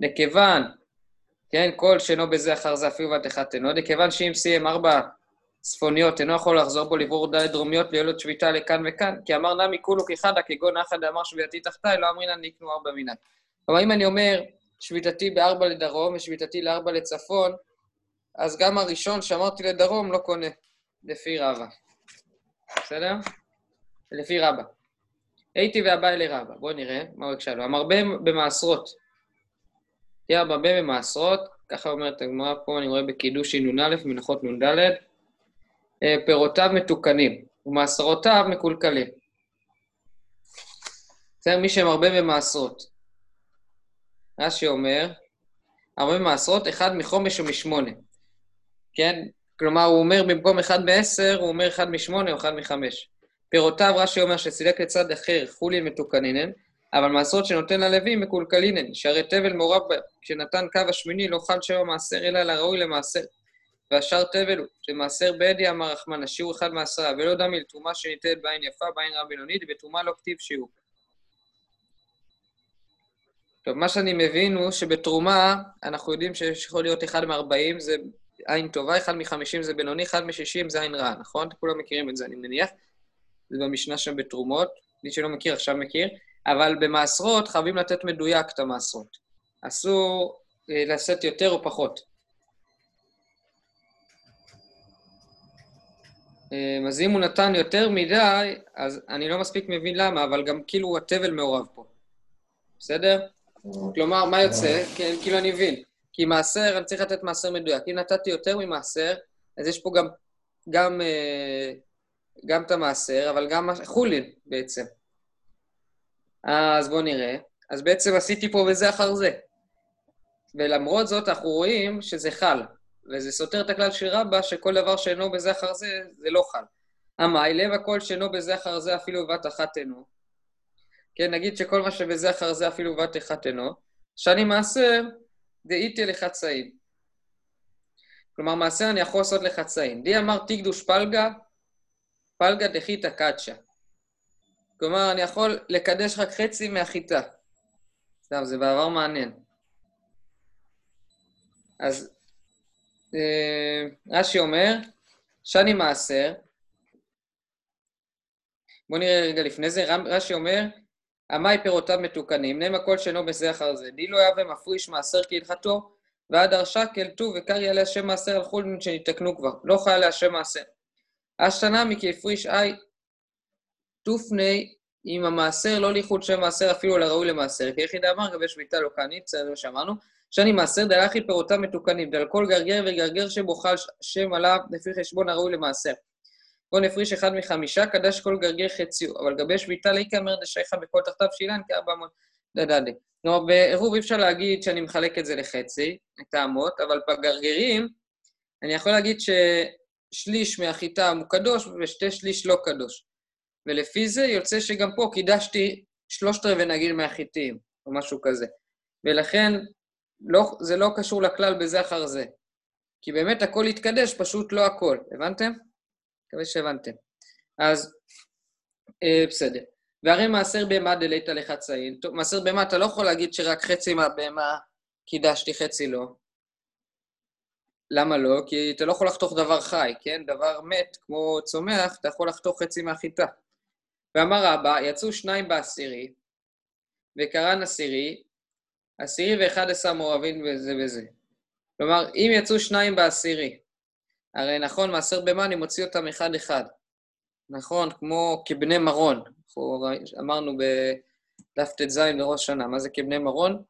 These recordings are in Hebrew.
לכיוון, כן, כל שאינו בזה אחר זה אפילו אינו, לכיוון שאם סיים ארבע צפוניות אינו יכול לחזור בו לברור דלת דרומיות להיות שביתה לכאן וכאן, כי אמר נמי כולו כחדה, כגון אחד אמר שביעתי תחתיי, לא אמרינן נקנו ארבע מינן. כלומר, אם אני אומר שביתתי בארבע לדרום ושביתתי לארבע לצפון, אז גם הראשון שאמרתי לדרום לא קונה, לפי רבא. בסדר? לפי רבא. הייתי והבא לרבא. בואו נראה מה הוא הקשה לו. המרבה במעשרות. תהיה המרבה במעשרות, ככה אומרת הגמרא פה, אני רואה בקידוש נ"א, מנחות נ"ד, אה, פירותיו מתוקנים, ומעשרותיו מקולקלים. בסדר? מי שמרבה במעשרות. רש"י אומר, הרבה מעשרות, אחד מחומש ומשמונה. כן? כלומר, הוא אומר במקום אחד מעשר, הוא אומר אחד משמונה או אחד מחמש. פירותיו, רש"י אומר שסילק לצד אחר חולין מתוקנינן, אבל מעשרות שנותן ללוי מקולקלינן, שהרי תבל מעורב בהם, כשנתן קו השמיני לא חל שם המעשר אלא לראוי למעשר. והשאר תבל הוא, שמעשר בעדי אמר רחמן, השיעור אחד מעשרה, ולא דמי לתרומה שניתנת בעין יפה, בעין רב בינונית, ובתרומה לא כתיב שיעור. טוב, מה שאני מבין הוא שבתרומה, אנחנו יודעים שיכול להיות אחד מ-40 זה עין טובה, אחד מ-50 זה בינוני, אחד מ-60 זה עין רעה, נכון? כולם מכירים את זה, אני מניח. זה במשנה שם בתרומות, מי שלא מכיר עכשיו מכיר, אבל במעשרות חייבים לתת מדויק את המעשרות. אסור אה, לשאת יותר או פחות. אה, אז אם הוא נתן יותר מדי, אז אני לא מספיק מבין למה, אבל גם כאילו התבל מעורב פה. בסדר? כלומר, מה יוצא? כן, כאילו אני מבין. כי מעשר, אני צריך לתת מעשר מדויק. אם נתתי יותר ממעשר, אז יש פה גם, גם, אה, גם את המעשר, אבל גם חולין בעצם. אז בואו נראה. אז בעצם עשיתי פה וזה אחר זה. ולמרות זאת, אנחנו רואים שזה חל. וזה סותר את הכלל של רבא, שכל דבר שאינו בזה אחר זה, זה לא חל. אמי, לב הכל שאינו בזה אחר זה אפילו בבת אחת אינו. כן, נגיד שכל מה שבזה אחר זה אפילו בבת אחת אינו. שאני מעשר, דאיתי לחצאים. כלומר, מעשר אני יכול לעשות לחצאים. די אמר תקדוש פלגה, פלגה דחיתא קדשה. כלומר, אני יכול לקדש רק חצי מהחיטה. סתם, זה בעבר מעניין. אז אה, רש"י אומר, שאני מעשר, בואו נראה רגע לפני זה, רש"י אומר, עמי פירותיו מתוקנים, נמה כל שאינו בזה אחר זה. די לא יהווה מפריש מעשר כהלכתו, ועד הרשקל ט"ו וקר יעלה השם מעשר על חולין שנתקנו כבר. לא חיה להשם מעשר. אשתנמי כהפריש אי תופני עם המעשר, לא ליחוד שם מעשר אפילו לראוי למעשר. כי יחידה אמר גבי שביתה לא כענית, בסדר מה שאמרנו. שאני מעשר דלכי פירותיו מתוקנים, דל כל גרגר וגרגר שבו חל שם עליו לפי חשבון הראוי למעשר. בוא נפריש אחד מחמישה, קדש כל גרגר חציו, אבל גבי שביתה לא ייכמר דשייך בכל תחתיו שילן כארבע מאות דדדי. כלומר, בעירוב אי אפשר להגיד שאני מחלק את זה לחצי, את האמות, אבל בגרגרים, אני יכול להגיד ששליש מהחיטה הוא קדוש ושתי שליש לא קדוש. ולפי זה יוצא שגם פה קידשתי שלושת רבעי נגיד מהחיטים, או משהו כזה. ולכן לא, זה לא קשור לכלל בזה אחר זה. כי באמת הכל יתקדש, פשוט לא הכל. הבנתם? מקווה שהבנתם. אז אה, בסדר. והרי מעשר בהמה דלית לחצאין. טוב, מעשר בהמה אתה לא יכול להגיד שרק חצי מהבהמה קידשתי, חצי לא. למה לא? כי אתה לא יכול לחתוך דבר חי, כן? דבר מת, כמו צומח, אתה יכול לחתוך חצי מהחיטה. ואמר רבא, יצאו שניים בעשירי, וקרן עשירי, עשירי ואחד עשר מעורבים וזה וזה. כלומר, אם יצאו שניים בעשירי, הרי נכון, מעשר במה אני מוציא אותם אחד-אחד. נכון, כמו כבני מרון. אנחנו אמרנו בדף ט"ז בראש שנה, מה זה כבני מרון?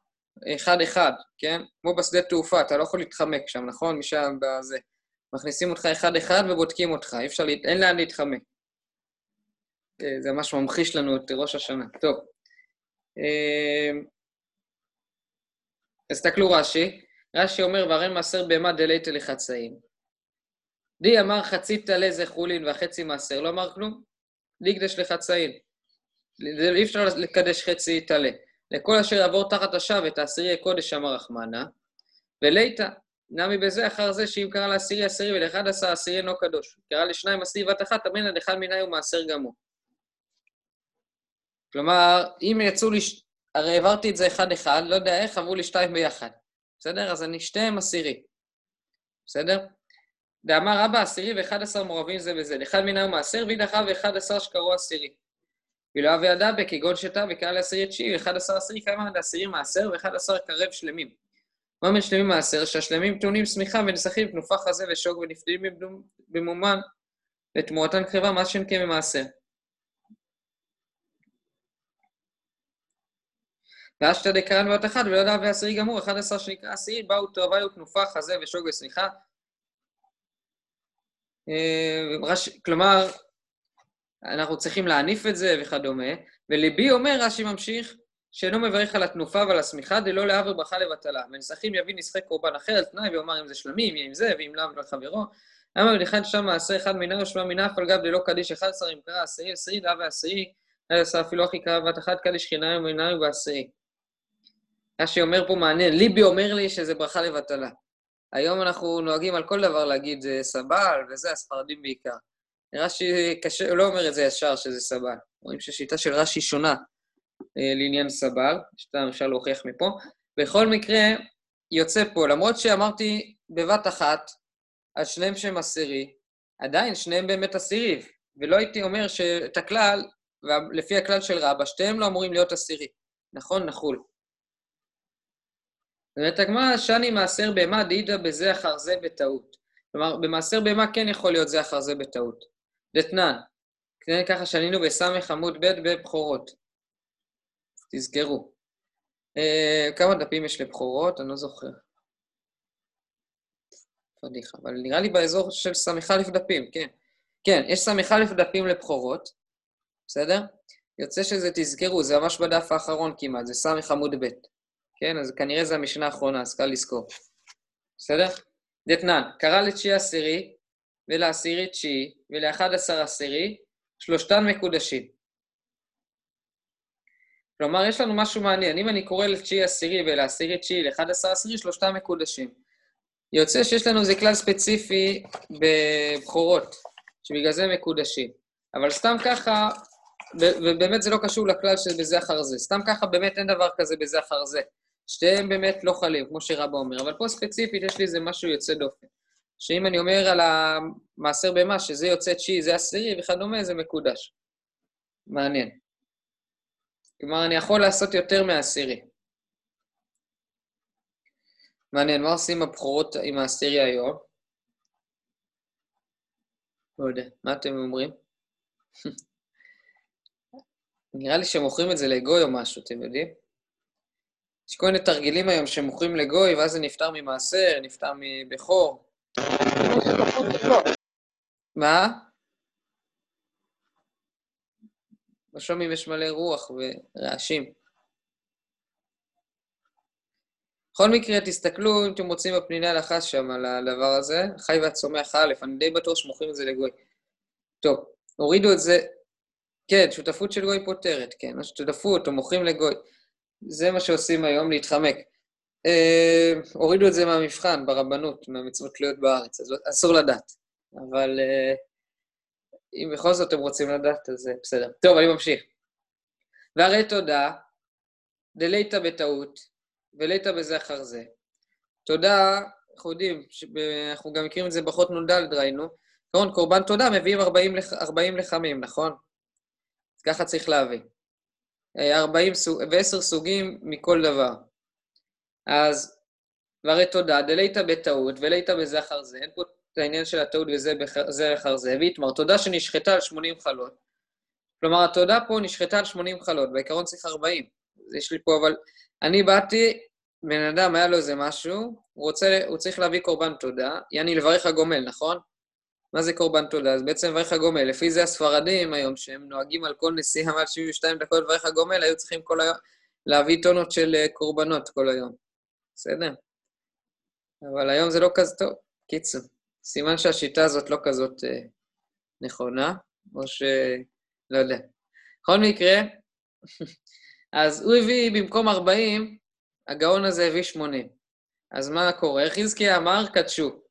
אחד-אחד, כן? כמו בשדה תעופה, אתה לא יכול להתחמק שם, נכון? משם בזה. מכניסים אותך אחד-אחד ובודקים אותך, אי אפשר, אין לאן להתחמק. אה, זה ממש ממחיש לנו את ראש השנה. טוב. אה, אז תסתכלו רש"י, רש"י אומר, והרי מעשר בהמה דלית לחצאים. די אמר חצי טלה זה חולין והחצי מעשר, לא אמר כלום. די קדש לחצאין. אי אפשר לקדש חצי טלה. לכל אשר יעבור תחת השבת, העשירי קודש אמר רחמנה, וליתא, נמי בזה אחר זה שאם קרא לעשירי עשירי ולאחד עשה עשירי אינו קדוש. קרא לשניים עשירי בת אחת, אמרינא דאחד מיני הוא מעשר גמור. כלומר, אם יצאו לי הרי העברתי את זה אחד-אחד, לא יודע איך, אמרו לי שתיים ביחד. בסדר? אז אני שתיהם עשירי. בסדר? ואמר רבא עשירי ואחד עשר מעורבים זה בזה. אחד מנהר מעשר וידחה ואחד עשר שקרו עשירי. ולא אבי אדבה כגון שתה וקרא לעשירי תשיעי, ואחד עשר עשירי כמה לעשירי מעשר ואחד עשר קרב שלמים. מה מן שלמים מעשר? שהשלמים טעונים שמיכה ונסחים, תנופה חזה ושוק ונפדים במומן, ותמורתן קרבה מה שאין כממעשר. ואשתא דקרן בבת אחת ולא יודע ועשירי גמור, אחד עשר שנקרא עשירי, באו תרווה ותנופה, חזה ושוק ושמיכה. אה, כלומר, אנחנו צריכים להניף את זה וכדומה, וליבי אומר, רש"י ממשיך, שאינו מברך על התנופה ועל השמיכה, דלא להעביר ברכה לבטלה. ונסחים יביא נסחי קורבן אחר על תנאי, ויאמר אם זה שלמים, יהיה עם זה, ואם לאו לחברו. למה בניחן שם מעשה אחד מינה ושמע מינה, אף על גב דלא קדיש אחד עשר, אם קרא עשירי, עשירי, לאו ועשירי, עשה אפילו הכי קרא בת אחת, קדיש חינם ומינם ועשירי. רש"י אומר פה מעניין, ליבי אומר לי שזה ברכה לבטלה. היום אנחנו נוהגים על כל דבר להגיד זה סבל, וזה הספרדים בעיקר. רש"י קשה, הוא לא אומר את זה ישר שזה סבל. רואים שהשיטה של רש"י שונה אה, לעניין סבל, שאתה אפשר להוכיח מפה. בכל מקרה, יוצא פה, למרות שאמרתי בבת אחת על שניהם שהם עשירי, עדיין שניהם באמת עשירי, ולא הייתי אומר שאת הכלל, לפי הכלל של רבא, שתיהם לא אמורים להיות עשירי. נכון? נחול. אומרת הגמרא, שאני מעשר בהמה דאידא בזה אחר זה בטעות. כלומר, במעשר בהמה כן יכול להיות זה אחר זה בטעות. דתנן, כן, ככה שנינו בסמך עמוד ב' בבכורות. תזכרו. אה, כמה דפים יש לבכורות? אני לא זוכר. פדיחה, אבל נראה לי באזור של ס"א דפים, כן. כן, יש ס"א דפים לבכורות, בסדר? יוצא שזה, תזכרו, זה ממש בדף האחרון כמעט, זה ס' עמוד ב'. כן, אז כנראה זה המשנה האחרונה, אז קל לזכור. בסדר? דתנן, קרא לתשיעי עשירי ולעשירי תשיעי ולאחד עשר עשירי, שלושתן מקודשים. כלומר, יש לנו משהו מעניין. אם אני קורא לתשיעי עשירי ולעשירי תשיעי, לאחד עשר עשירי, שלושתן מקודשים. יוצא שיש לנו איזה כלל ספציפי בבחורות, שבגלל זה מקודשים. אבל סתם ככה, ובאמת זה לא קשור לכלל של בזה אחר זה. סתם ככה באמת אין דבר כזה בזה אחר זה. שתיהם באמת לא חלים, כמו שרבא אומר, אבל פה ספציפית יש לי איזה משהו יוצא דופן. שאם אני אומר על המעשר בהמה, שזה יוצא תשיעי, זה עשירי וכדומה, זה מקודש. מעניין. כלומר, אני יכול לעשות יותר מעשירי. מעניין, מה עושים הבכורות עם העשירי היום? לא יודע, מה אתם אומרים? נראה לי שמוכרים את זה לגוי או משהו, אתם יודעים? יש כל מיני תרגילים היום שמוכרים לגוי, ואז זה נפטר ממעשר, נפטר מבכור. מה? לא שומעים, יש מלא רוח ורעשים. בכל מקרה, תסתכלו, אם אתם רוצים בפניני הלכה שם על הדבר הזה, חי והצומח א', אני די בטוח שמוכרים את זה לגוי. טוב, הורידו את זה, כן, שותפות של גוי פותרת, כן, שותפות או מוכרים לגוי. זה מה שעושים היום, להתחמק. אה, הורידו את זה מהמבחן ברבנות, מהמצוות תלויות בארץ, אז אסור לדעת. אבל אה, אם בכל זאת אתם רוצים לדעת, אז בסדר. טוב, אני ממשיך. והרי תודה, דליתא בטעות, וליתא אחר זה. תודה, אנחנו יודעים, אנחנו גם מכירים את זה בחוט נ"ד ראינו, קורבן תודה מביאים 40, 40 לחמים, נכון? ככה צריך להביא. 40 סוג, ו-10 סוגים מכל דבר. אז, והרי תודה, דליתא בטעות וליתא בזה אחר זה, אין פה את העניין של הטעות וזה אחר זה, ויתמר, תודה שנשחטה על 80 חלות. כלומר, התודה פה נשחטה על 80 חלות, בעיקרון צריך 40. אז יש לי פה, אבל אני באתי, בן אדם היה לו איזה משהו, הוא רוצה, הוא צריך להביא קורבן תודה, יעני לברך הגומל, נכון? מה זה קורבן תודה? אז בעצם מברך הגומל. לפי זה הספרדים היום, שהם נוהגים על כל נסיעה מעל 72 דקות לברך הגומל, היו צריכים כל היום להביא טונות של אה, קורבנות כל היום. בסדר? אבל היום זה לא כזה טוב. קיצור, סימן שהשיטה הזאת לא כזאת אה, נכונה, או ש... לא יודע. בכל מקרה, אז הוא הביא במקום 40, הגאון הזה הביא 80. אז מה קורה? חזקיה אמר, קדשו.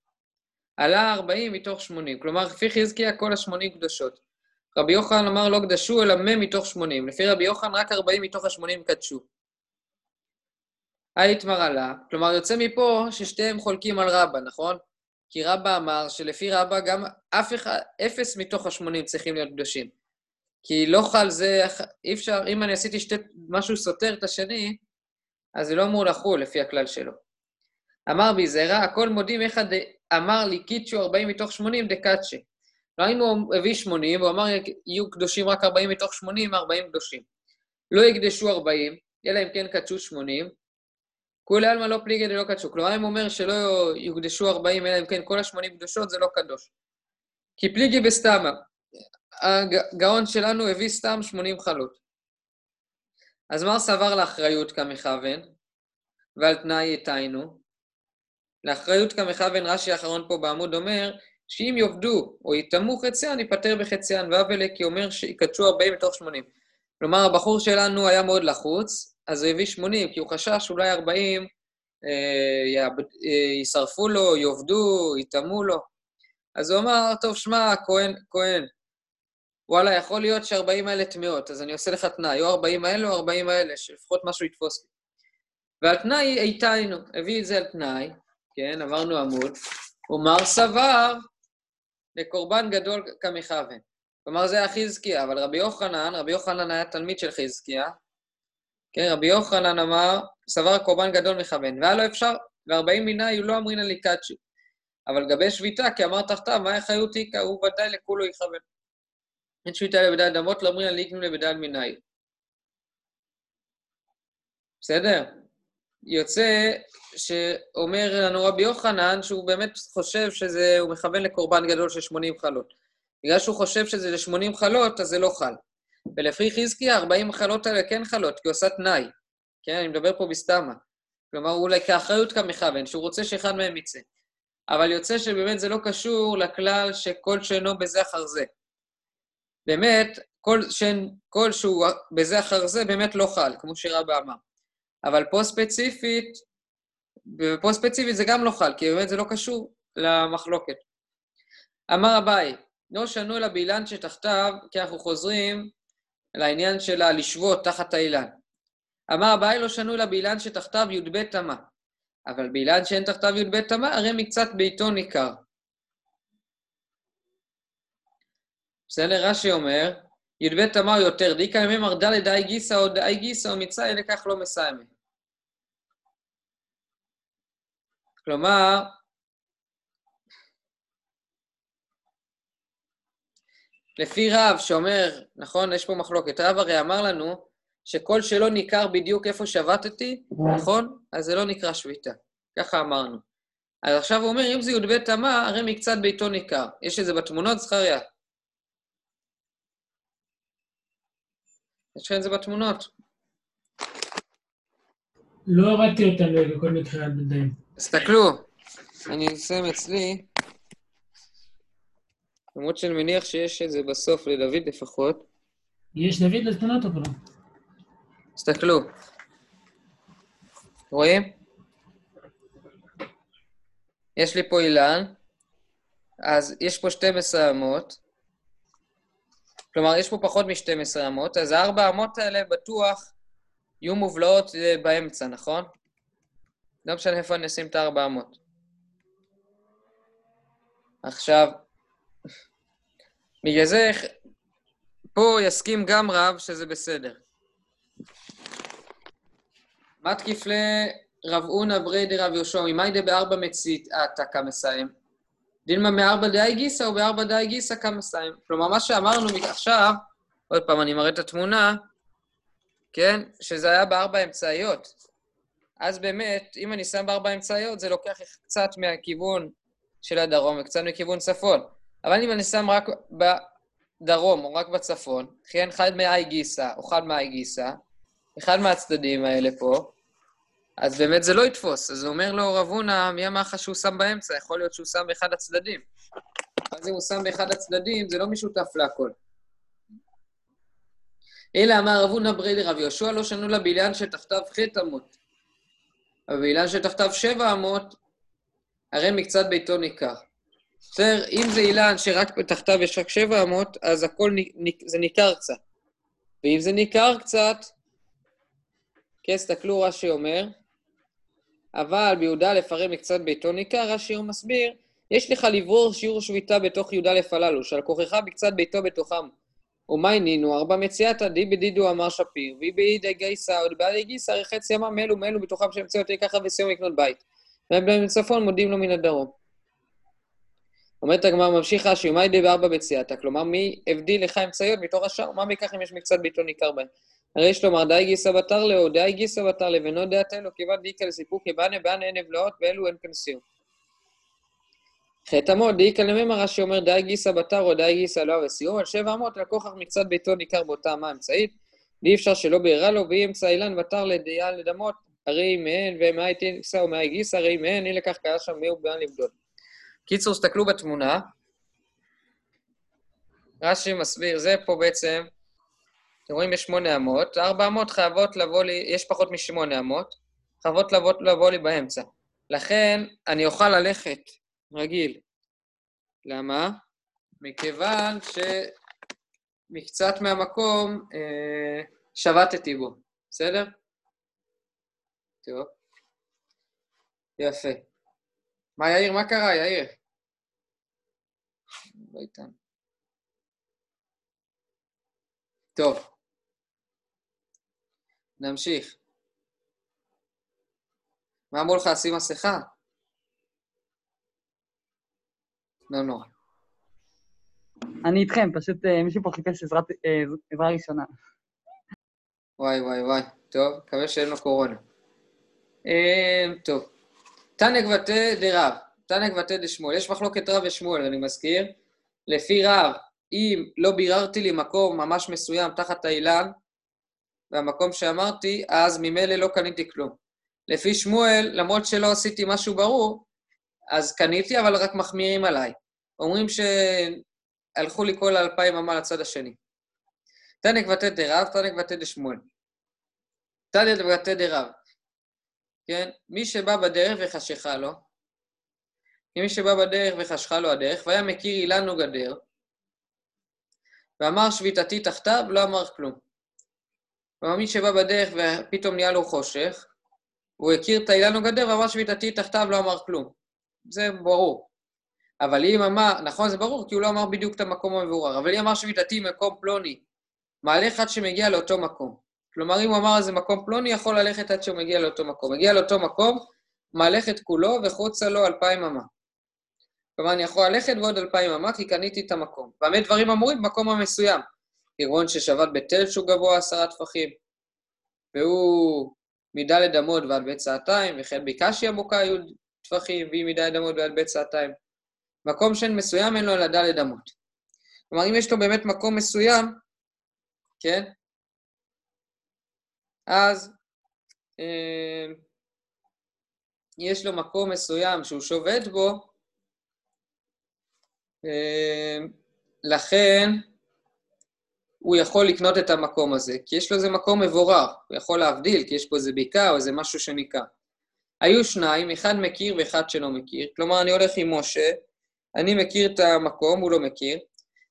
עלה 40 מתוך 80. כלומר, לפי חזקיה כל ה-80 קדושות. רבי יוחנן אמר לא קדשו, אלא מ' מתוך 80. לפי רבי יוחנן רק 40 מתוך ה-80 קדשו. היית מרעלה, כלומר יוצא מפה ששתיהם חולקים על רבא, נכון? כי רבא אמר שלפי רבא גם אף אחד, אפס מתוך השמונים צריכים להיות קדושים. כי לא חל זה, אי אפשר, אם אני עשיתי שתי, משהו סותר את השני, אז זה לא אמור לחול לפי הכלל שלו. אמר בי זרע, הכל מודים איך אמר לי קידשו 40 מתוך 80 דקאצ'ה. לא היינו הביא 80, הוא אמר יהיו קדושים רק 40 מתוך 80, 40 קדושים. לא יקדשו 40, אלא אם כן קדשו 80. כולי עלמא לא פליגי דלא קדשו. כלומר, אם הוא אומר שלא יוקדשו 40, אלא אם כן כל ה-80 קדושות, זה לא קדוש. כי פליגי בסתמה. הגאון שלנו הביא סתם 80 חלות. אז מר סבר לאחריות כמכוון, ועל תנאי יתיינו. לאחריות כמכוון, רש"י האחרון פה בעמוד אומר, שאם יאבדו או יטמאו חציין, ייפטר בחציין, ואבלה כי אומר שיקדשו 40 מתוך 80. כלומר, הבחור שלנו היה מאוד לחוץ, אז הוא הביא 80, כי הוא חשש שאולי 40 אה, אה, יישרפו לו, יאבדו, יטמאו לו. אז הוא אמר, טוב, שמע, כהן, כהן, וואלה, יכול להיות ש-40 האלה טמאות, אז אני עושה לך תנאי, או 40 האלה או 40 האלה, שלפחות משהו יתפוס לי. ועל תנאי איתנו, הביא את זה על תנאי, כן, עברנו עמוד, ומר סבר לקורבן גדול כמכוון. כלומר, זה היה חזקיה, אבל רבי יוחנן, רבי יוחנן היה תלמיד של חזקיה, כן, רבי יוחנן אמר, סבר קורבן גדול מכוון, והיה לו אפשר, וארבעים מיני הוא לא אמרינא ליקדשי. אבל לגבי שביתה, כי אמר תחתיו, מה יחיותי, איכא, הוא ודאי לכולו יכוון. אין שביתה לבדל דמות, לא אמרינא ליקנו לבדל מיני. בסדר? יוצא שאומר לנו רבי יוחנן שהוא באמת חושב שזה, הוא מכוון לקורבן גדול של 80 חלות. בגלל שהוא חושב שזה ל-80 חלות, אז זה לא חל. ולפי חזקיה, 40 החלות האלה כן חלות, כי הוא עושה תנאי. כן, אני מדבר פה בסתמה. כלומר, אולי כאחריות כמכוון, שהוא רוצה שאחד מהם יצא. אבל יוצא שבאמת זה לא קשור לכלל שכל שאינו בזה אחר זה. באמת, כל, שאין, כל שהוא בזה אחר זה באמת לא חל, כמו שרבא אמר. אבל פה ספציפית, ופה ספציפית זה גם לא חל, כי באמת זה לא קשור למחלוקת. אמר אביי, לא שנו אלא באילן שתחתיו, כי אנחנו חוזרים לעניין של הלשבות תחת האילן. אמר אביי לא שנו אלא באילן שתחתיו י"ב תמה. אבל באילן שאין תחתיו י"ב תמה, הרי מקצת ביתו ניכר. בסדר? רש"י אומר, י"ב תמה הוא יותר דיקה ימי מרדה לדאי גיסא או דאי גיסא או מצאי, לכך לא מסיימי. כלומר, לפי רב שאומר, נכון, יש פה מחלוקת, רב הרי אמר לנו שכל שלא ניכר בדיוק איפה שבתתי, נכון? אז זה לא נקרא שביתה. ככה אמרנו. אז עכשיו הוא אומר, אם זה י"ב תמה, הרי מקצת ביתו ניכר. יש את זה בתמונות, זכריה. יש לך את זה בתמונות. לא הורדתי אותם בכל מקרה בינתיים. תסתכלו, אני אסיים אצלי. למרות שאני מניח שיש את זה בסוף, לדוד לפחות. יש דוד לתמונות או לא? תסתכלו. רואים? יש לי פה אילן, אז יש פה 12 אמות. כלומר, יש פה פחות מ-12 אמות, אז הארבע אמות האלה בטוח יהיו מובלעות אה, באמצע, נכון? לא משנה איפה אני אשים את הארבע אמות. עכשיו, בגלל זה פה יסכים גם רב שזה בסדר. מתקיף לרב אונא ברי דרב יהושע, ממאי דבארבע מצית עתה כמסיים. דילמה מארבע דאי גיסא ובארבע דאי גיסא כמסיים. כלומר, מה שאמרנו עכשיו, עוד פעם, אני מראה את התמונה, כן? שזה היה בארבע אמצעיות. אז באמת, אם אני שם בארבע אמצעיות, זה לוקח קצת מהכיוון של הדרום וקצת מכיוון צפון. אבל אם אני שם רק בדרום או רק בצפון, כן, אחד מאי גיסא או אחד מאי גיסא, אחד מהצדדים האלה פה, אז באמת זה לא יתפוס. אז הוא אומר לו, רב הונא, מי אמר לך שהוא שם באמצע? יכול להיות שהוא שם באחד הצדדים. אז אם הוא שם באחד הצדדים, זה לא משותף להכל. אלא אמר רב הונא ברי לרב יהושע, לא שנו לה באילן שתחתיו חטא אמות. אבל באילן שתחתיו שבע אמות, הרי מקצת ביתו ניכר. בסדר, אם זה אילן שרק תחתיו יש רק שבע אמות, אז הכל, זה ניכר קצת. ואם זה ניכר קצת, כן, תסתכלו רש"י אומר, אבל בי"א הרי מקצת ביתו ניכר, רש"י הוא מסביר, יש לך לברור שיעור שביתה בתוך י"א הללו, שעל כוחך מקצת ביתו בתוכם. ומאי נינו ארבע מציאתא די בדידו אמר שפיר, ואי באידי גייסא, באי גיסא, חצי ימם מאלו מאלו בתוכם שהמציאו אותי ככה וסיום לקנות בית. והם מצפון מודים לו מן הדרום. אומרת הגמרא, ממשיך רש"י, ומאי די בארבע מציאתא, כלומר, מי הבדיל לך אמצעיות מתוך השאר, מה מכך אם יש מקצת ביתו ניכר בהם? הרי יש לומר, די גיסא בתר לאו, די גיסא בתר לבנו דעתה לו, כיוון דאיכא לסיפוק כבנה באנה אין נבלעות, ואלו אין כאן סיום. חטא אמות, דאיכא למימא רש"י אומר, די גיסא בתר או די גיסא לא וסיום, על שבע אמות, לקוחך מקצת ביתו ניכר באותה אמה אמצעית, ואי אפשר שלא ביראה לו, ואי אמצא אילן בתר לדיה לדמות, הרי מהן ומאי תיסא ומאי גיסא, הרי מהן, אי לכך קרה שם מי הוא באן לבדול. קיצור, הסתכלו בתמונה, רש"י מסביר, זה פה בעצם, אתם רואים יש שמונה אמות, ארבע אמות חייבות לבוא לי, יש פחות משמונה אמות, חייבות לבוא, לבוא לי באמצע. לכן אני אוכל ללכת רגיל. למה? מכיוון שמקצת מהמקום אה, שבתתי בו, בסדר? טוב. יפה. מה יאיר? מה קרה, יאיר? לא איתנו. טוב. נמשיך. מה אמרו לך, שים מסכה? לא נורא. אני איתכם, פשוט אה, מישהו פה חיפש אה, עזרה ראשונה. וואי, וואי, וואי. טוב, מקווה שאין לו קורונה. אה, טוב. תנא גבתי דרב, תנא גבתי דשמואל. יש מחלוקת רב ושמואל, אני מזכיר. לפי רב, אם לא ביררתי לי מקום ממש מסוים תחת האילן, והמקום שאמרתי, אז ממילא לא קניתי כלום. לפי שמואל, למרות שלא עשיתי משהו ברור, אז קניתי, אבל רק מחמירים עליי. אומרים שהלכו לי כל האלפיים אמה לצד השני. תנא גבתי דרב, תנא גבתי דשמואל. תנא גבתי דרב. כן? מי שבא בדרך וחשיכה לו, מי שבא בדרך וחשכה לו הדרך, והיה מכיר אילן או גדר, ואמר שביתתי תחתיו, לא אמר כלום. כלומר, מי שבא בדרך ופתאום נהיה לו חושך, הוא הכיר את האילן או גדר ואמר שביתתי תחתיו, לא אמר כלום. זה ברור. אבל אם אמר, נכון, זה ברור, כי הוא לא אמר בדיוק את המקום המבורר, אבל אם אמר שביתתי מקום פלוני, מהלך עד שמגיע לאותו מקום. כלומר, אם הוא אמר איזה מקום פלוני, יכול ללכת עד שהוא מגיע לאותו מקום. מגיע לאותו מקום, מהלך את כולו וחוצה לו אלפיים אמה. כלומר, אני יכול ללכת ועוד אלפיים אמה כי קניתי את המקום. באמת דברים אמורים במקום המסוים. כגון ששבת בתל שהוא גבוה עשרה טפחים, והוא מדלת אמות ועד בית סעתיים, וכן בקשי עמוקה טפחים, והיא מדלת אמות ועד בית סעתיים. מקום שאין מסוים אין לו אלא דלת אמות. כלומר, אם יש לו באמת מקום מסוים, כן? אז אה, יש לו מקום מסוים שהוא שובת בו, אה, לכן הוא יכול לקנות את המקום הזה, כי יש לו איזה מקום מבורר, הוא יכול להבדיל, כי יש פה איזה בקעה או איזה משהו שניכר. היו שניים, אחד מכיר ואחד שלא מכיר, כלומר, אני הולך עם משה, אני מכיר את המקום, הוא לא מכיר.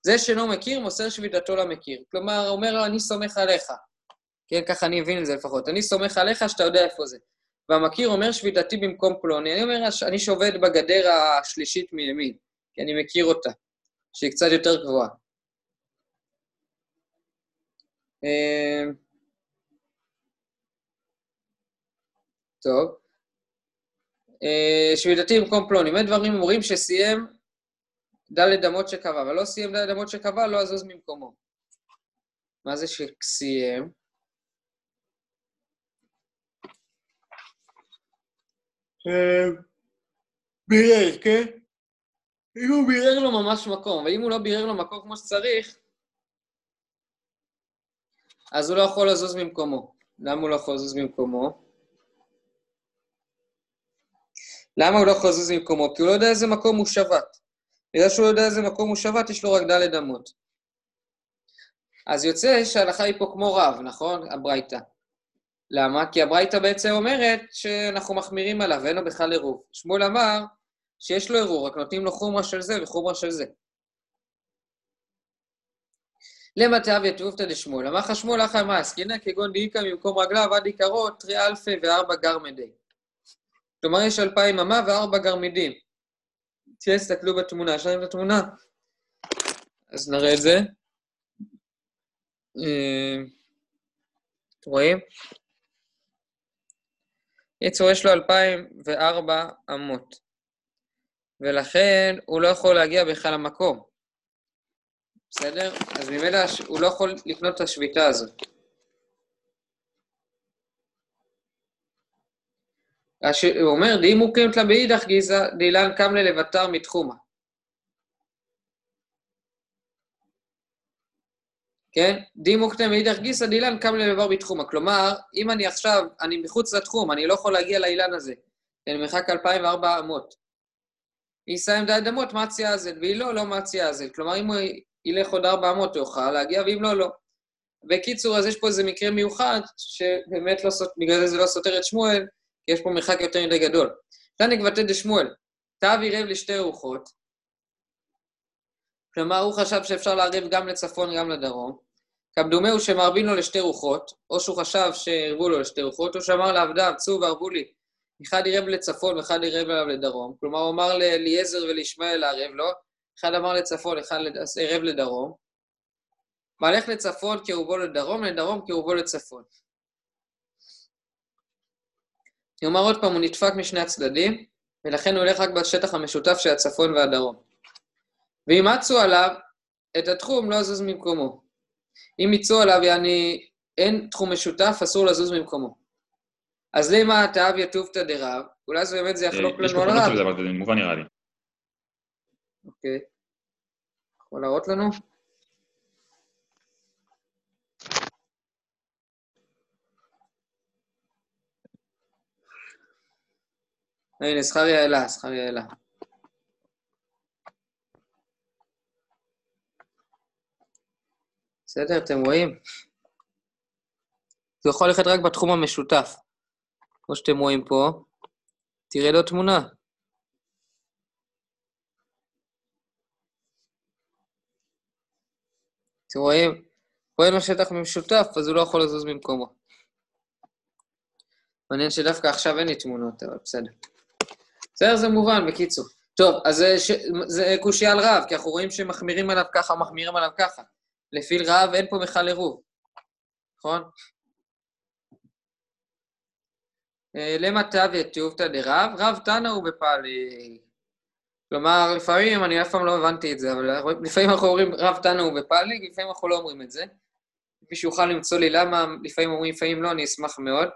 זה שלא מכיר, מוסר שביתתו למכיר. כלומר, אומר לו, אני סומך עליך. כן, ככה אני מבין את זה לפחות. אני סומך עליך שאתה יודע איפה זה. והמכיר אומר שביתתי במקום פלוני. אני אומר, אני שובת בגדר השלישית מימין, כי אני מכיר אותה, שהיא קצת יותר גבוהה. אמ, טוב. אה, שביתתי במקום פלוני. באמת דברים אומרים שסיים ד' אמות שקבע, אבל לא סיים ד' אמות שקבע, לא אזוז ממקומו. מה זה שסיים? בירר, כן? אם הוא בירר לו ממש מקום, ואם הוא לא בירר לו מקום כמו שצריך, אז הוא לא יכול לזוז ממקומו. למה הוא לא יכול לזוז ממקומו? למה הוא לא יכול לזוז ממקומו? כי הוא לא יודע איזה מקום הוא שבת. בגלל שהוא לא יודע איזה מקום הוא שבת, יש לו רק ד' אמות. אז יוצא שההלכה היא פה כמו רב, נכון? הברייתא. למה? כי הברייתא בעצם אומרת שאנחנו מחמירים עליו, אין לו בכלל עירוב. שמואל אמר שיש לו ערעור, רק נותנים לו חומרה של זה וחומרה של זה. למה תאב יתובתא דשמואל? אמר לך שמואל אחר מה עסקינא כגון דאיכא ממקום רגליו עד עיקרו תרי אלפי וארבע גרמדי. כלומר, יש אלפיים אמה וארבע גרמידים. תסתכלו בתמונה, יש לכם את התמונה? אז נראה את זה. אה, אתם רואים? יצור יש לו 2004 אמות, ולכן הוא לא יכול להגיע בכלל למקום. בסדר? אז ממילא הוא לא יכול לקנות את השביתה הזאת. הוא אומר, די מוקמת לה באידך גיזה, דילן קם ללבטר מתחומה. כן? די מוקנה מאידך גיסא דילן קם ללבר בתחומה. כלומר, אם אני עכשיו, אני מחוץ לתחום, אני לא יכול להגיע לאילן הזה, אני מרחק 2,004 אמות. יישא עמדה אדמות, מה צייה הזל, והיא לא, לא מה צייה הזל. כלומר, אם הוא ילך עוד 400 הוא יוכל להגיע, ואם לא, לא. בקיצור, אז יש פה איזה מקרה מיוחד, שבאמת לא סותר, בגלל זה זה לא סותר את שמואל, כי יש פה מרחק יותר מדי גדול. תנא גבתי דשמואל, תאו עירב לשתי רוחות, כלומר, הוא חשב שאפשר לערב גם לצפון, גם לדרום. כמדומהו שמרבין לו לשתי רוחות, או שהוא חשב שערבו לו לשתי רוחות, או שאמר לעבדיו, צאו וערבו לי. אחד עירב לצפון ואחד עירב אליו לדרום. כלומר, הוא אמר לאליעזר ולישמעאל לערב לו, אחד אמר לצפון, אחד עירב לדרום. מהלך לצפון קירובו לדרום, לדרום קירובו לצפון. אני אומר עוד פעם, הוא נדפק משני הצדדים, ולכן הוא הולך רק בשטח המשותף של הצפון והדרום. ואם אצו עליו, את התחום לא יזוז ממקומו. אם יצאו עליו, יעני, אין תחום משותף, אסור לזוז ממקומו. אז למה תאב יטובתא דרב? אולי זה באמת זה יחלוק לנו על יש הרב. פה חנות זה מובן נראה לי. אוקיי. יכול להראות לנו? הנה, זכריה העלה, זכריה העלה. בסדר, אתם רואים? זה יכול ללכת רק בתחום המשותף. כמו שאתם רואים פה, תראה לו תמונה. אתם רואים? פה אין לו שטח משותף, אז הוא לא יכול לזוז ממקומו. מעניין שדווקא עכשיו אין לי תמונות, אבל בסדר. בסדר, זה מובן, בקיצור. טוב, אז זה, ש... זה קושייה על רב, כי אנחנו רואים שמחמירים עליו ככה, מחמירים עליו ככה. לפי רב אין פה בכלל עירוב, נכון? אה, למה תביא תיובתא דרב? רב תנא הוא בפאלי. כלומר, לפעמים, אני אף פעם לא הבנתי את זה, אבל לפעמים אנחנו אומרים רב תנא הוא בפאלי, לפעמים אנחנו לא אומרים את זה. מי שיוכל למצוא לי למה, לפעמים אומרים, לפעמים לא, אני אשמח מאוד.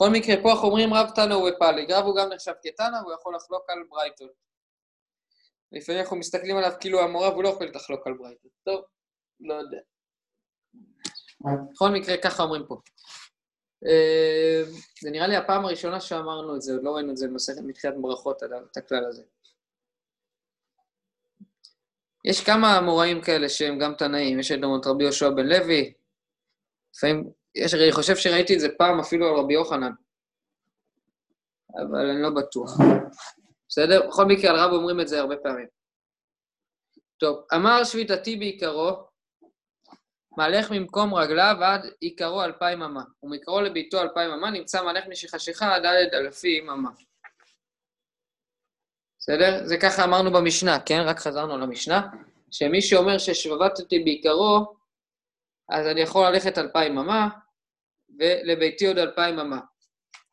בכל מקרה, פה אנחנו אומרים רב תנא הוא בפאלי. רב הוא גם נחשב כתנא, והוא יכול לחלוק על ברייתות. לפעמים אנחנו מסתכלים עליו כאילו המורה, והוא לא יכול לחלוק על ברייתות. טוב, לא יודע. בכל מקרה, ככה אומרים פה. אה, זה נראה לי הפעם הראשונה שאמרנו את זה, עוד לא ראינו את זה במסכת מתחילת ברכות, את הכלל הזה. יש כמה אמוראים כאלה שהם גם תנאים, יש את רבי יהושע בן לוי, לפעמים, יש, אני חושב שראיתי את זה פעם אפילו על רבי יוחנן, אבל אני לא בטוח. בסדר? בכל מקרה, על רב אומרים את זה הרבה פעמים. טוב, אמר שביתתי בעיקרו, מהלך ממקום רגליו עד עיקרו אלפיים אמה, ומעיקרו לביתו אלפיים אמה נמצא מהלך משכשכה עד דלת אלפים אמה. בסדר? זה ככה אמרנו במשנה, כן? רק חזרנו למשנה, שמי שאומר ששבבתתי בעיקרו, אז אני יכול ללכת אלפיים אמה, ולביתי עוד אלפיים אמה.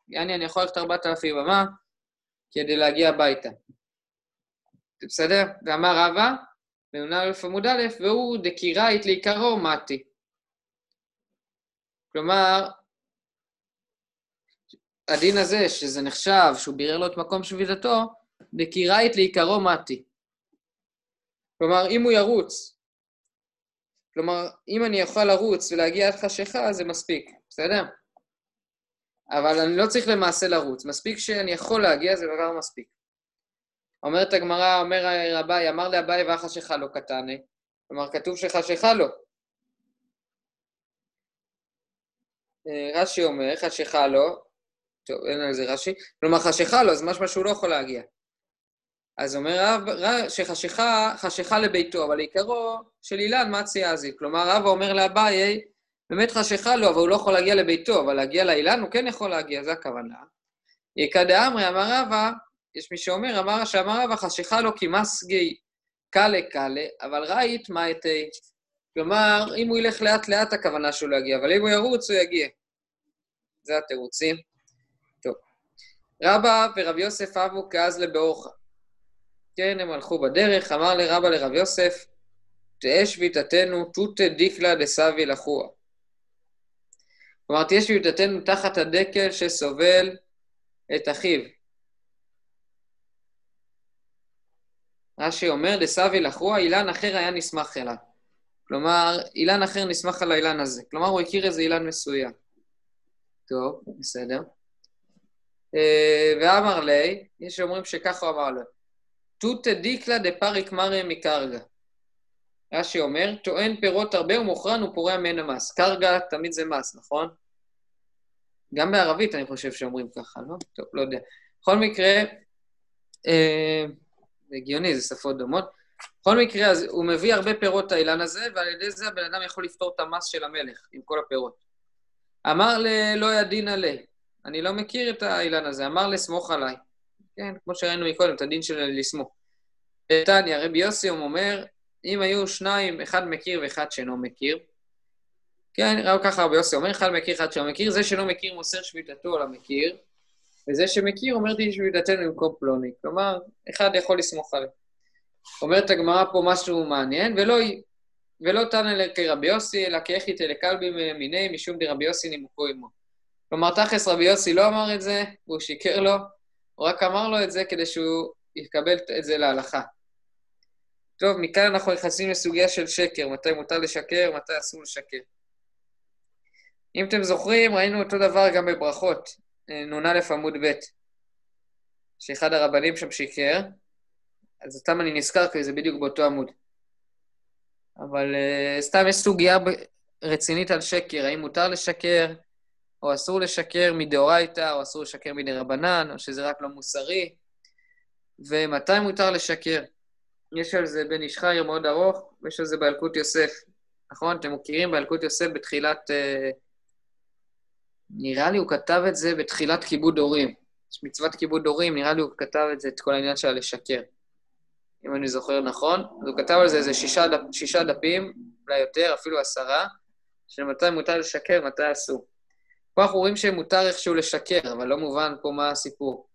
יעני, אני יכול ללכת ארבעת אלפים אמה כדי להגיע הביתה. בסדר? ואמר רבא, בנ"א עמוד א', והוא דקיראית לעיקרו מתי. כלומר, הדין הזה, שזה נחשב, שהוא בירר לו את מקום שביתתו, דקיראית לעיקרו מתי. כלומר, אם הוא ירוץ, כלומר, אם אני יכול לרוץ ולהגיע עד חשיכה, זה מספיק, בסדר? אבל אני לא צריך למעשה לרוץ, מספיק שאני יכול להגיע, זה דבר מספיק. אומרת הגמרא, אומר רביי, אמר לאביי והחשיכה לא קטנה. כלומר, כתוב שחשיכה לו. רש"י אומר, חשיכה לו, טוב, אין על זה רש"י, כלומר, חשיכה לו, אז משמע שהוא לא יכול להגיע. אז אומר רב, שחשיכה, חשיכה לביתו, אבל עיקרו של אילן מצי אזי. כלומר, רב אומר לאביי, באמת חשיכה לו, אבל הוא לא יכול להגיע לביתו, אבל להגיע לאילן הוא כן יכול להגיע, זה הכוונה. יקא דאמרי, אמר רבא, יש מי שאומר, אמר שאמר רבא, חשיכה לו כי מסגי קלה קלה, אבל ראית מה אתי. כלומר, אם הוא ילך לאט-לאט, הכוונה שהוא לא יגיע, אבל אם הוא ירוץ, הוא יגיע. זה התירוצים. טוב. רבא ורב יוסף אבו כאז לבאורחה. כן, הם הלכו בדרך, אמר לרבא לרב יוסף, תהא שביתתנו תותא דיקלה דסבי לחוה. כלומר, תהיה שביתתנו תחת הדקל שסובל את אחיו. רש"י אומר, דסבי לחוה, אילן אחר היה נסמך אליו. כלומר, אילן אחר נסמך על האילן הזה. כלומר, הוא הכיר איזה אילן מסוים. טוב, בסדר. אה, ואמר לי, יש שאומרים שככה הוא אמר לו, תותא דיקלה דפריק מריה מקרגה. רש"י אומר, טוען פירות הרבה ומוכרן ופורע מן המס. קרגה תמיד זה מס, נכון? גם בערבית אני חושב שאומרים ככה, לא? טוב, לא יודע. בכל מקרה, אה, הגיוני, זה שפות דומות. בכל מקרה, אז הוא מביא הרבה פירות האילן הזה, ועל ידי זה הבן אדם יכול לפתור את המס של המלך עם כל הפירות. אמר ללא ידין עלי, אני לא מכיר את האילן הזה, אמר לסמוך עליי. כן, כמו שראינו מקודם, את הדין של לסמוך. תניא, רבי יוסי אומר, אם היו שניים, אחד מכיר ואחד שאינו מכיר, כן, ראו ככה רבי יוסי אומר, אחד מכיר, אחד שאינו מכיר, זה שלא מכיר מוסר שביתתו על המכיר, וזה שמכיר אומר תהי שביתתנו במקום פלוני. כלומר, אחד יכול לסמוך עליו. אומרת הגמרא פה משהו מעניין, ולא, ולא תנא כרבי יוסי, אלא כאחיתא לכלבי מיני, משום דרבי יוסי נימוקו עמו. כלומר, תכלס רבי יוסי לא אמר את זה, והוא שיקר לו, הוא רק אמר לו את זה כדי שהוא יקבל את זה להלכה. טוב, מכאן אנחנו נכנסים לסוגיה של שקר, מתי מותר לשקר, מתי אסור לשקר. אם אתם זוכרים, ראינו אותו דבר גם בברכות, נ"א עמוד ב', שאחד הרבנים שם שיקר, אז אותם אני נזכר כי זה בדיוק באותו עמוד. אבל uh, סתם יש סוגיה רצינית על שקר, האם מותר לשקר, או אסור לשקר מדאורייתא, או אסור לשקר מדרבנן, או שזה רק לא מוסרי, ומתי מותר לשקר. יש על זה בן איש חייר מאוד ארוך, ויש על זה באלקוט יוסף. נכון? אתם מכירים באלקוט יוסף בתחילת... Uh, נראה לי הוא כתב את זה בתחילת כיבוד הורים. יש מצוות כיבוד הורים, נראה לי הוא כתב את זה, את כל העניין של לשקר. אם אני זוכר נכון. אז הוא כתב על זה איזה שישה, דפ, שישה דפים, אולי יותר, אפילו עשרה, של מתי מותר לשקר, מתי אסור. פה אנחנו רואים שמותר איכשהו לשקר, אבל לא מובן פה מה הסיפור.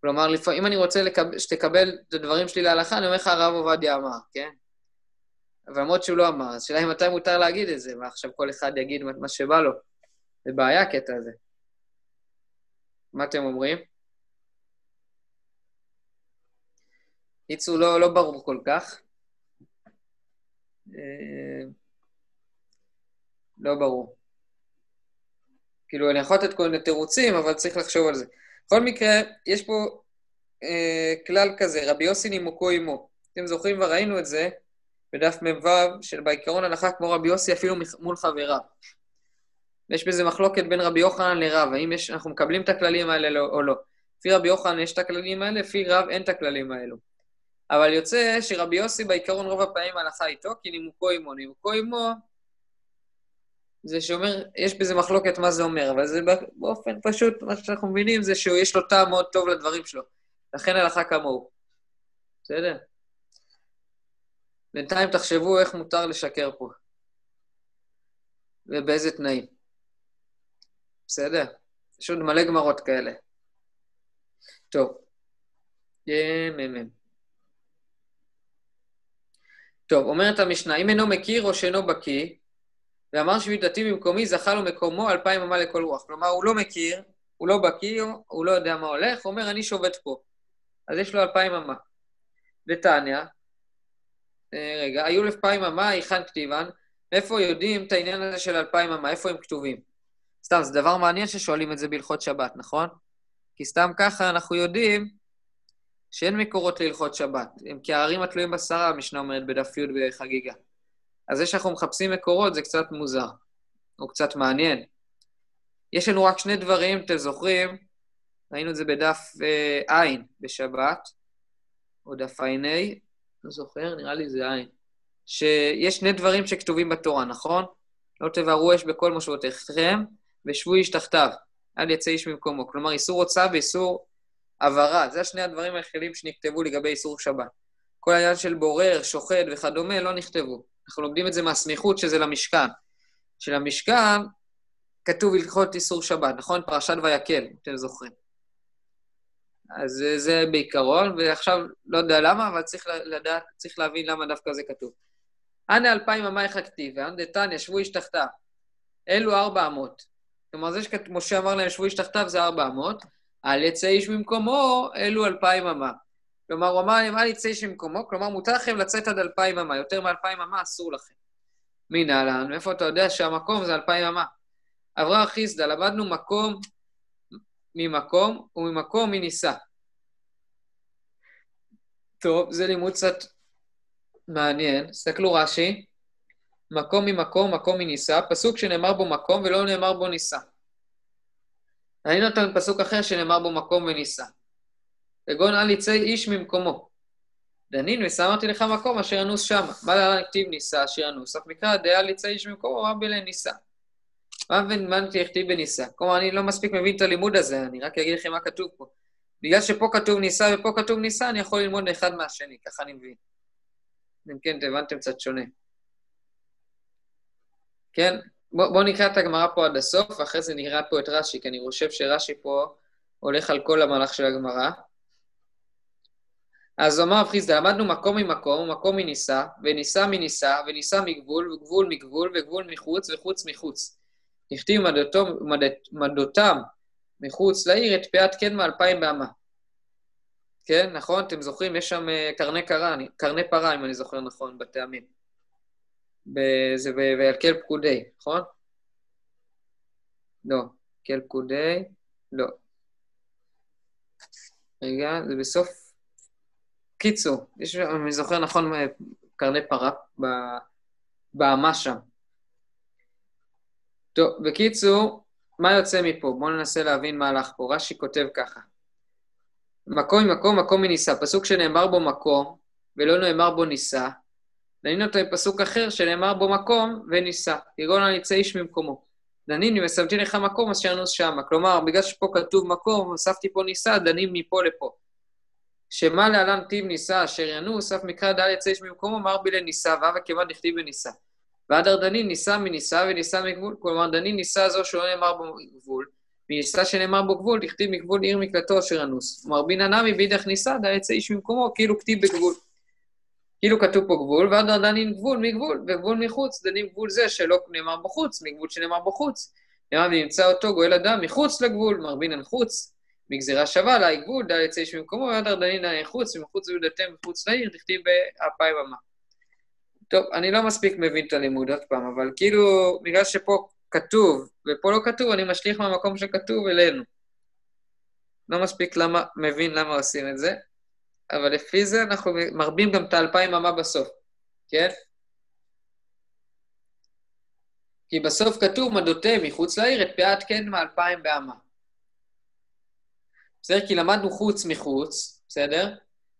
כלומר, אם אני רוצה לקב... שתקבל את הדברים שלי להלכה, אני אומר לך, הרב עובדיה אמר, כן? אבל למרות שהוא לא אמר, אז שאלה היא מתי מותר להגיד את זה, ועכשיו כל אחד יגיד מה שבא לו. זה בעיה הקטע הזה. מה אתם אומרים? קיצור, לא, לא ברור כל כך. אה, לא ברור. כאילו, אני יכול לתת כל מיני תירוצים, אבל צריך לחשוב על זה. בכל מקרה, יש פה אה, כלל כזה, רבי יוסי נימוקו עמו. אתם זוכרים וראינו את זה בדף מ"ו, של בעיקרון הלכה כמו רבי יוסי אפילו מול חבריו. ויש בזה מחלוקת בין רבי יוחנן לרב, האם יש, אנחנו מקבלים את הכללים האלה לא, או לא. לפי רבי יוחנן יש את הכללים האלה, לפי רב אין את הכללים האלו. אבל יוצא שרבי יוסי בעיקרון רוב הפעמים הלכה איתו, כי נימוקו עמו. נימוקו עמו זה שאומר, יש בזה מחלוקת מה זה אומר, אבל זה באופן פשוט, מה שאנחנו מבינים זה שיש לו טעם מאוד טוב לדברים שלו. לכן הלכה כמוהו. בסדר? בינתיים תחשבו איך מותר לשקר פה. ובאיזה תנאים. בסדר? יש עוד מלא גמרות כאלה. טוב. טוב, אומרת המשנה, אם אינו מכיר או שאינו בקיא, ואמר שביתתי במקומי, זכה לו מקומו אלפיים אמה לכל רוח. כלומר, הוא לא מכיר, הוא לא בקיא, הוא לא יודע מה הולך, הוא אומר, אני שובת פה. אז יש לו אלפיים אמה. ותניא, אה, רגע, היו אלפיים אמה, היכן כתיבן? מאיפה יודעים את העניין הזה של אלפיים אמה? איפה הם כתובים? סתם, זה דבר מעניין ששואלים את זה בהלכות שבת, נכון? כי סתם ככה אנחנו יודעים שאין מקורות להלכות שבת. הם כהערים התלויים בשרה, המשנה אומרת בדף י' בחגיגה. אז זה שאנחנו מחפשים מקורות זה קצת מוזר, או קצת מעניין. יש לנו רק שני דברים, אתם זוכרים? ראינו את זה בדף ע' uh, בשבת, או דף ע"ה, לא זוכר, נראה לי זה ע', שיש שני דברים שכתובים בתורה, נכון? לא תבערו אש בכל מושבותיכם, ושבו איש תחתיו. אל יצא איש ממקומו. כלומר, איסור הוצאה ואיסור העברה. זה השני הדברים היחידים שנכתבו לגבי איסור שבת. כל העניין של בורר, שוחד וכדומה לא נכתבו. אנחנו לומדים את זה מהסמיכות שזה למשכן. שלמשכן כתוב הלכות איסור שבת, נכון? פרשת ויקל, אם אתם זוכרים. אז זה, בעיקרון, ועכשיו, לא יודע למה, אבל צריך לדעת, צריך להבין למה דווקא זה כתוב. אנא אלפיים אמייך כתיבה, דתניא, שבו איש תחתיו. אלו ארבע אמות. כלומר, זה שמשה אמר להם שבו איש תחתיו זה ארבע אמות, אל יצא איש ממקומו, אלו אלפיים אמה. כלומר, הוא אמר להם, אל יצא איש ממקומו, כלומר, מותר לכם לצאת עד אלפיים אמה, יותר מאלפיים אמה אסור לכם. מנהלן, מאיפה אתה יודע שהמקום זה אלפיים אמה? אברהם חיסדא, למדנו מקום ממקום וממקום מנישא. טוב, זה לימוד קצת מעניין. תסתכלו רש"י, מקום ממקום, מקום מנישא, פסוק שנאמר בו מקום ולא נאמר בו נישא. ראינו אותו בפסוק אחר שנאמר בו מקום ונישא. וגון אל יצא איש ממקומו. דנין ושמתי לך מקום אשר אנוס שמה. מה להלן כתיב נישא אשר אנוס? אף מקרא דעה יצא איש ממקומו, מה בלן נישא. מה הבנתי הכתיב בנישא? כלומר, אני לא מספיק מבין את הלימוד הזה, אני רק אגיד לכם מה כתוב פה. בגלל שפה כתוב נישא ופה כתוב נישא, אני יכול ללמוד אחד מהשני, ככה אני מבין. אם כן, הבנתם קצת שונה. כן? בואו בוא נקרא את הגמרא פה עד הסוף, ואחרי זה נקרא פה את רש"י, כי אני חושב שרש"י פה הולך על כל המהלך של הגמרא. אז אמר רב חיסדא, למדנו מקום ממקום, מקום מנישא, ונישא מנישא, ונישא מגבול, וגבול מגבול, וגבול מחוץ, וחוץ מחוץ. הכתיב מדותם מחוץ לעיר את פאת קדמה אלפיים באמה. כן, נכון? אתם זוכרים? יש שם אה, קרני קרה, קרני פרה, אם אני זוכר נכון, בטעמים. זה ויקל פקודי, נכון? לא. קל פקודי, לא. רגע, זה בסוף... קיצור, יש, אני זוכר נכון, אה, קרני פרה באמה שם. טוב, בקיצור, מה יוצא מפה? בואו ננסה להבין מה הלך פה. רש"י כותב ככה: מקום ממקום, מקום מנישא. פסוק שנאמר בו מקום, ולא נאמר בו נישא, דנין אותו עם פסוק אחר שנאמר בו מקום ונישא. יגון על יצא איש ממקומו. דנין, אם ושמתי לך מקום, אשר נוס שמה. כלומר, בגלל שפה כתוב מקום, הוספתי פה נישא, דנים מפה לפה. שמה להלן טיב נישא אשר ינוס, אף מקרא דל יצא איש ממקומו, מר בי לנישא, ואב כיוון דכתיב בנישא. והדר דנין נישא מנישא ונישא מגבול, כלומר דנין נישא זו שלא נאמר בו גבול, מנישא שנאמר בו גבול, דכתיב מגבול עיר מקלטו אשר אנוס. כלומר בינא נמי בידך נישא, דא יצא איש ממקומו, כאילו כתיב בגבול. כאילו כתוב פה גבול, והדר דנין גבול מגבול, וגבול מחוץ, דנים גבול זה שלא נאמר בחוץ, מגבול שנאמר בחוץ. נאמר ונמצא אותו גואל אדם מחוץ לגבול, מרבינן חוץ, מגזירה שווה גבול, דא יצא איש ממקומו, והדר דנין חוץ, ומחוץ ויהודתם מחוץ לעיר, דכתיב באלפיים אמה. טוב, אני לא מספיק מבין את הלימוד עוד פעם, אבל כאילו, בגלל שפה כתוב, ופה לא כתוב, אני משליך מהמקום שכתוב אלינו. לא מספיק למה, מבין למה עושים את זה, אבל לפי זה אנחנו מרבים גם את האלפיים אמה בסוף, כן? כי בסוף כתוב מדותה מחוץ לעיר את פאת קדמה אלפיים באמה. בסדר? כי למדנו חוץ מחוץ, בסדר?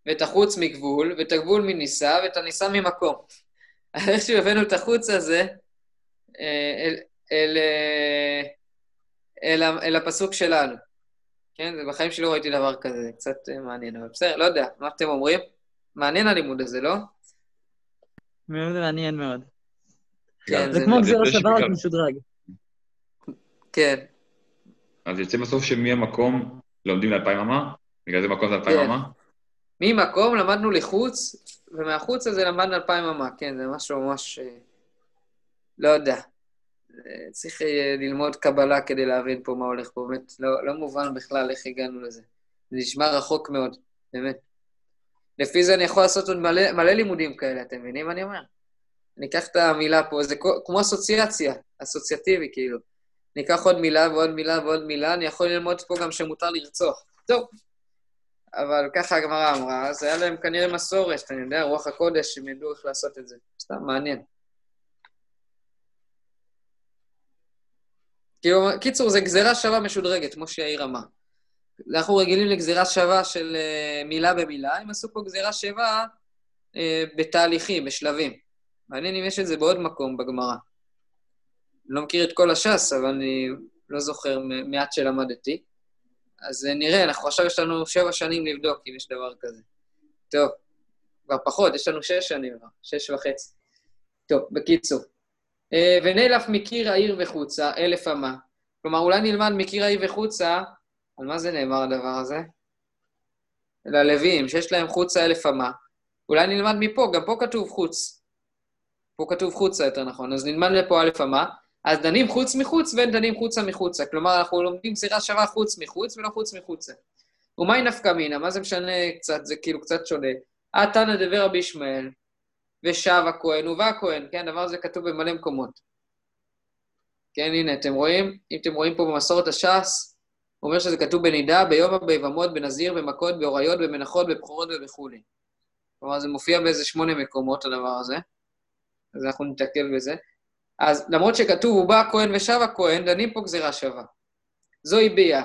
ואת החוץ מגבול, ואת הגבול מנישא, ואת הנישא ממקום. איכשהו הבאנו את החוץ הזה אה, אל, אל, אה, אל, אל, אל הפסוק שלנו. כן? בחיים שלי לא ראיתי דבר כזה, קצת אה, מעניין, אבל בסדר, לא יודע, מה אתם אומרים? מעניין הלימוד הזה, לא? מאוד מעניין מאוד. כן, זה כמו גזיר השווה רק משודרג. כן. אז יוצא בסוף שמהמקום לומדים לאלפיים אמה? בגלל זה מקום זה אלפיים כן. אמה? ממקום למדנו לחוץ, ומהחוץ הזה למדנו אלפיים אמה, כן, זה משהו ממש... אה, לא יודע. אה, צריך אה, ללמוד קבלה כדי להבין פה מה הולך פה, באמת, לא, לא מובן בכלל איך הגענו לזה. זה נשמע רחוק מאוד, באמת. לפי זה אני יכול לעשות עוד מלא, מלא לימודים כאלה, אתם מבינים מה אני אומר? אני אקח את המילה פה, זה כמו אסוציאציה, אסוציאטיבי כאילו. אני אקח עוד מילה ועוד מילה ועוד מילה, אני יכול ללמוד פה גם שמותר לרצוח. טוב, אבל ככה הגמרא אמרה, אז היה להם כנראה מסורת, אני יודע, רוח הקודש, הם ידעו איך לעשות את זה. סתם, מעניין. כאילו, קיצור, זה גזירה שווה משודרגת, כמו שיאיר אמר. אנחנו רגילים לגזירה שווה של uh, מילה במילה, הם עשו פה גזירה שווה uh, בתהליכים, בשלבים. מעניין אם יש את זה בעוד מקום בגמרא. לא מכיר את כל הש"ס, אבל אני לא זוכר מעט שלמדתי. אז אה, נראה, אנחנו עכשיו יש לנו שבע שנים לבדוק אם יש דבר כזה. טוב, כבר פחות, יש לנו שש שנים כבר, שש וחצי. טוב, בקיצור. אה, ונלף מקיר העיר וחוצה, אלף אמה. כלומר, אולי נלמד מקיר העיר וחוצה, על מה זה נאמר הדבר הזה? ללוויים, שיש להם חוצה אלף אמה. אולי נלמד מפה, גם פה כתוב חוץ. פה כתוב חוצה יותר נכון, אז נלמד לפה א' אמה. אז דנים חוץ מחוץ ואין דנים חוצה מחוצה. כלומר, אנחנו לומדים גזירה שווה חוץ מחוץ ולא חוץ מחוצה. ומהי נפקא מינה? מה זה משנה קצת? זה כאילו קצת שונה. אה תנא דבר רבי ישמעאל, ושב הכהן ובא הכהן, כן, הדבר הזה כתוב במלא מקומות. כן, הנה, אתם רואים? אם אתם רואים פה במסורת הש"ס, הוא אומר שזה כתוב בנידה, ביובע, ביבמות, בנזיר, במכות, באוריות, במנחות, בבכורות ובכולי. כלומר, זה מופיע באיזה שמונה מקומות, הדבר הזה. אז אנחנו ניתקל בזה. אז למרות שכתוב, הוא בא הכהן ושב הכהן, דנים פה גזירה שווה. זוהי ביה.